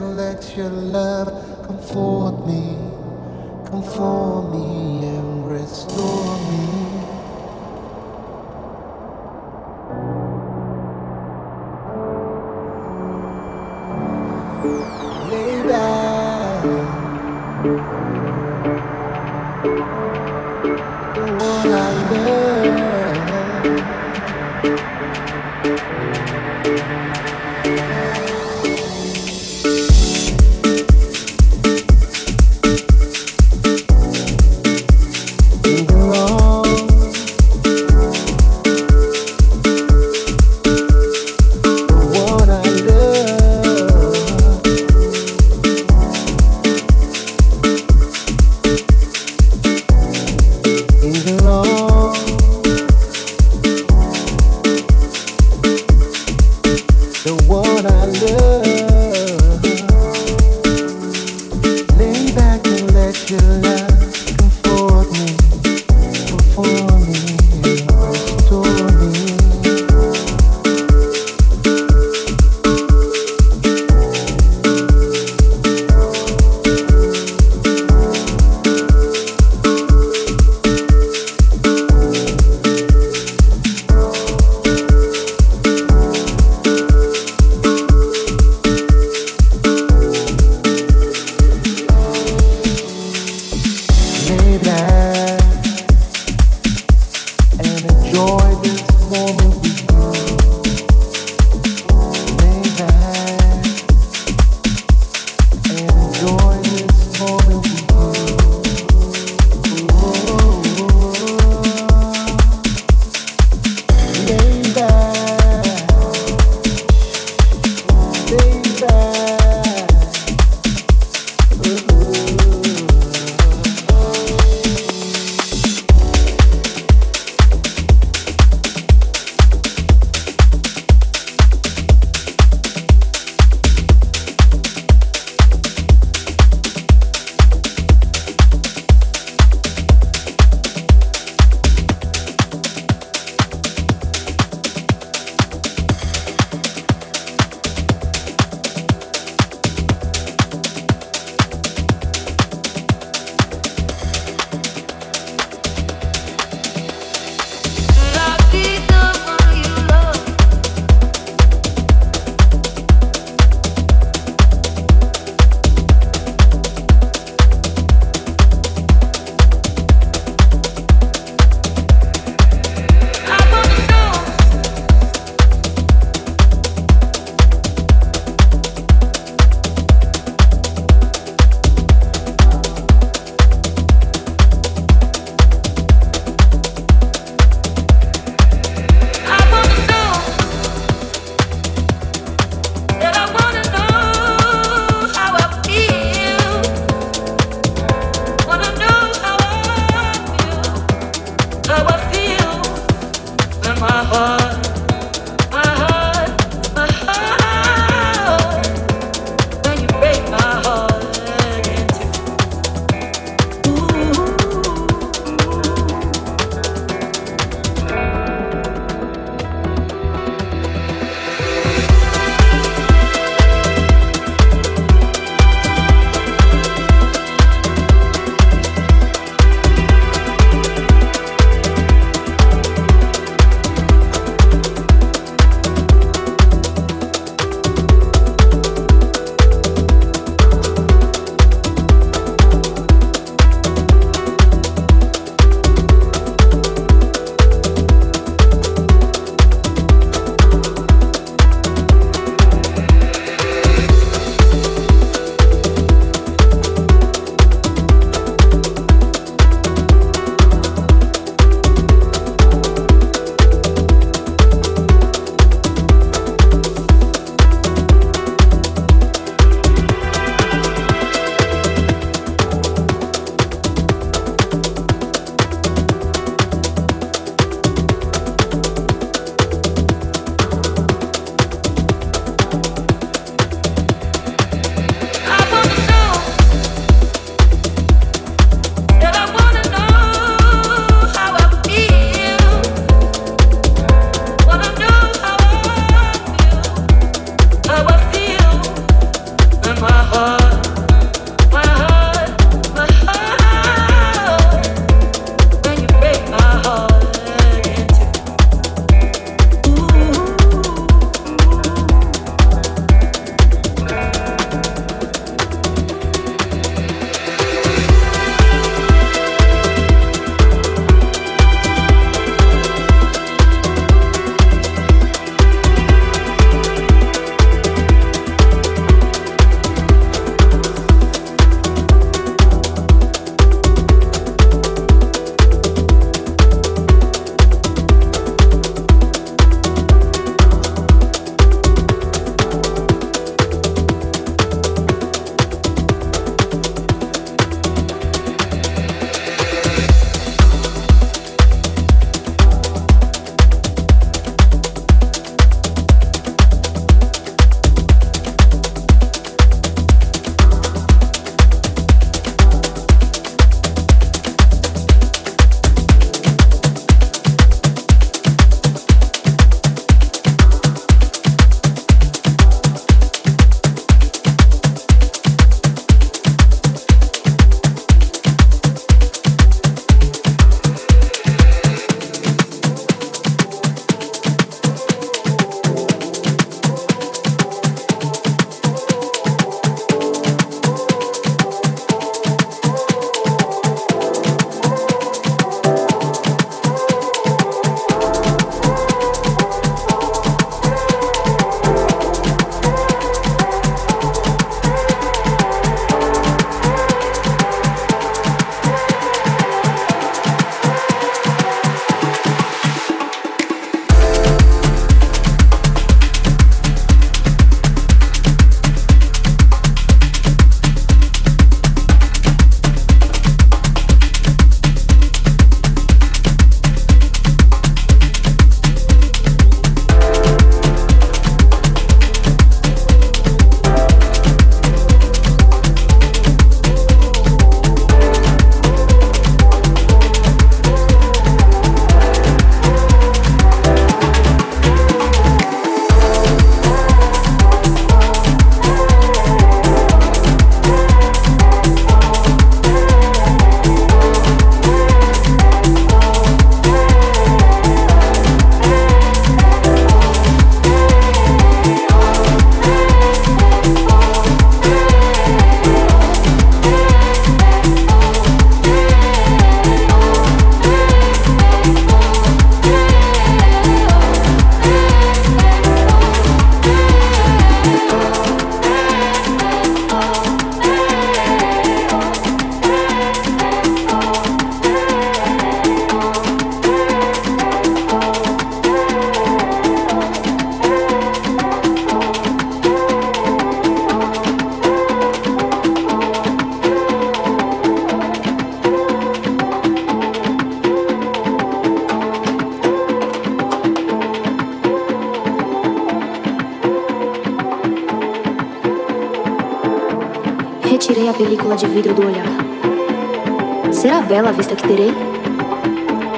let your love comfort me, comfort me and restore me.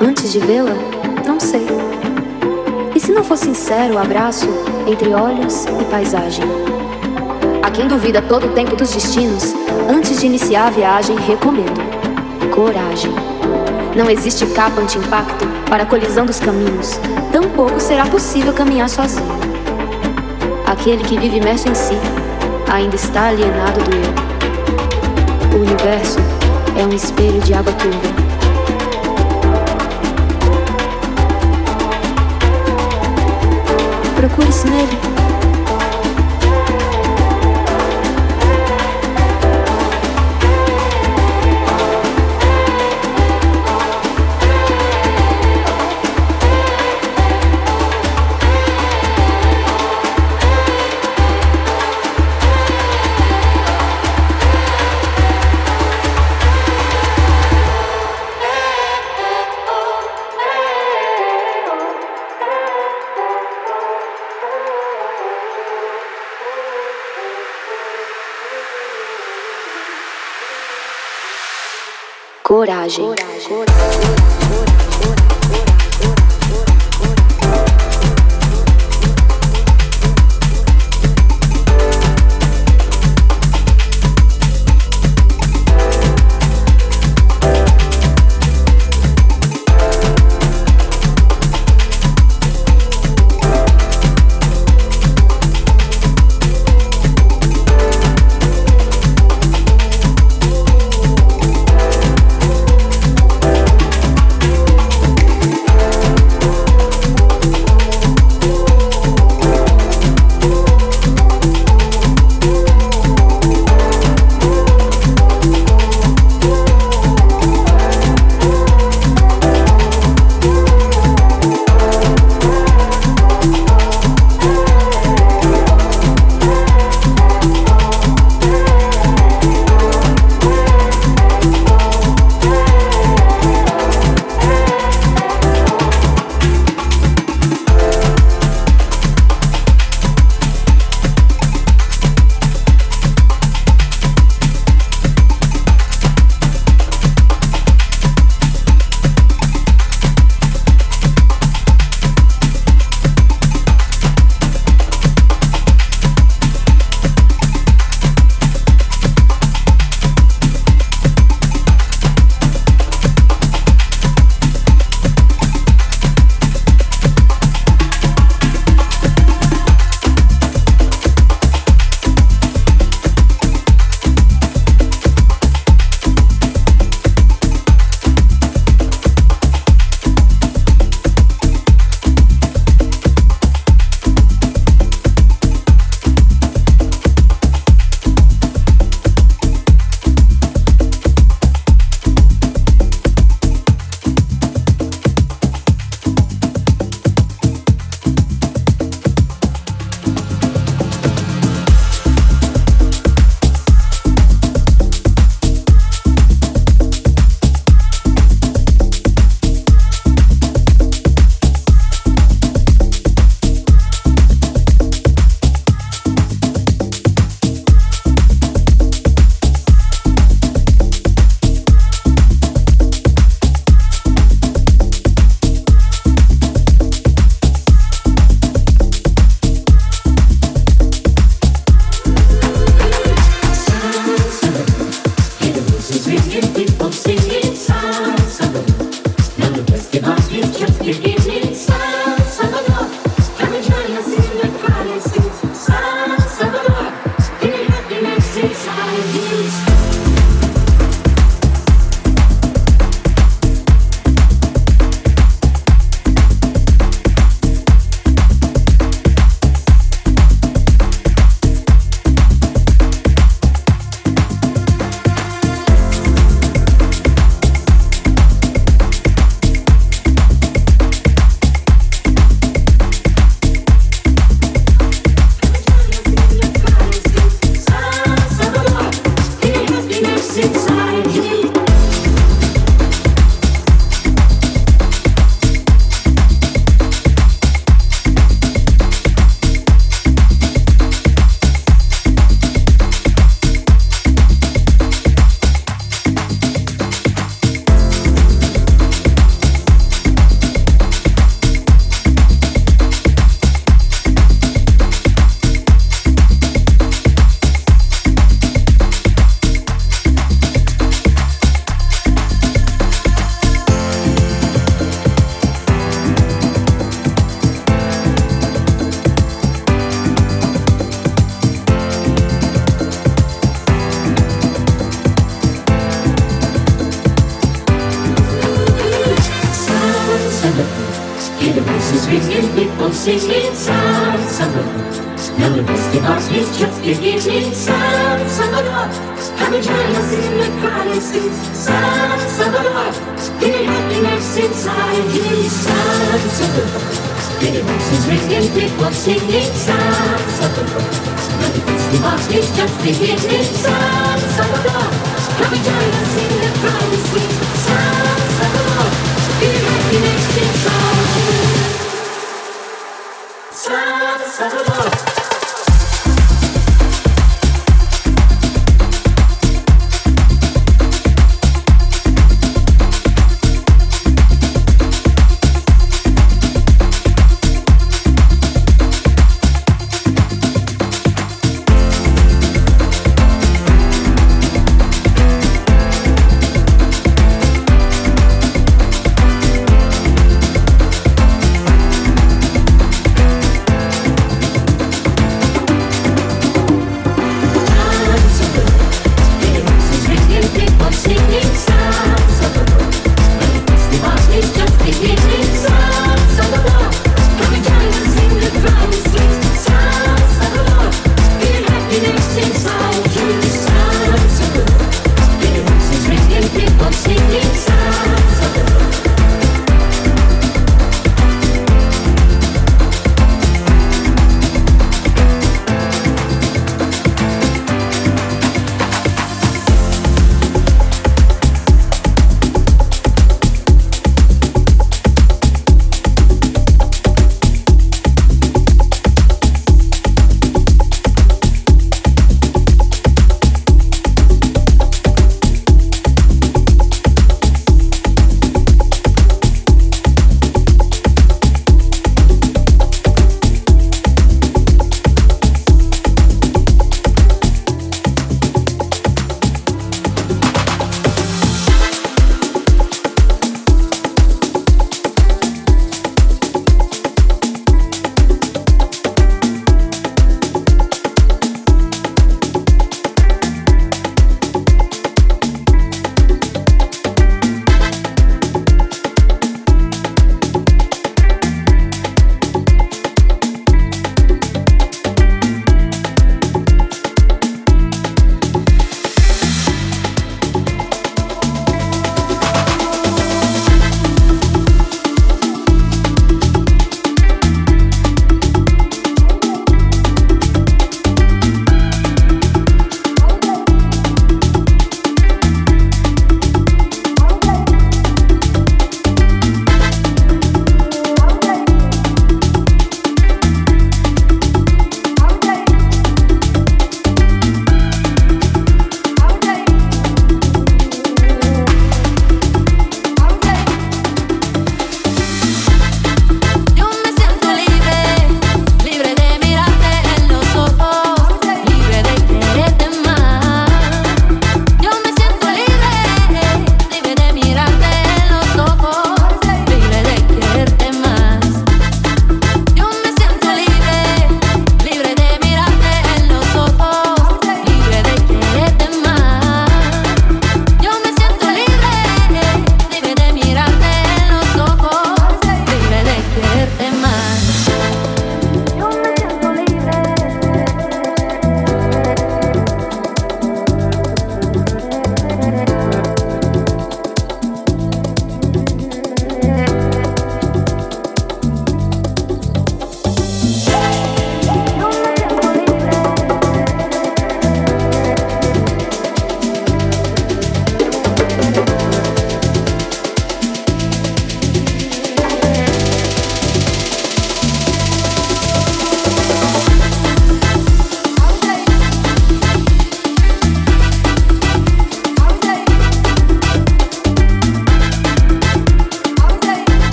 Antes de vê-la, não sei. E se não for sincero o abraço entre olhos e paisagem? A quem duvida todo o tempo dos destinos, antes de iniciar a viagem, recomendo coragem. Não existe capa anti-impacto para a colisão dos caminhos, tampouco será possível caminhar sozinho. Aquele que vive imerso em si ainda está alienado do eu. O universo é um espelho de água turva. whistle nele. coragem. coragem.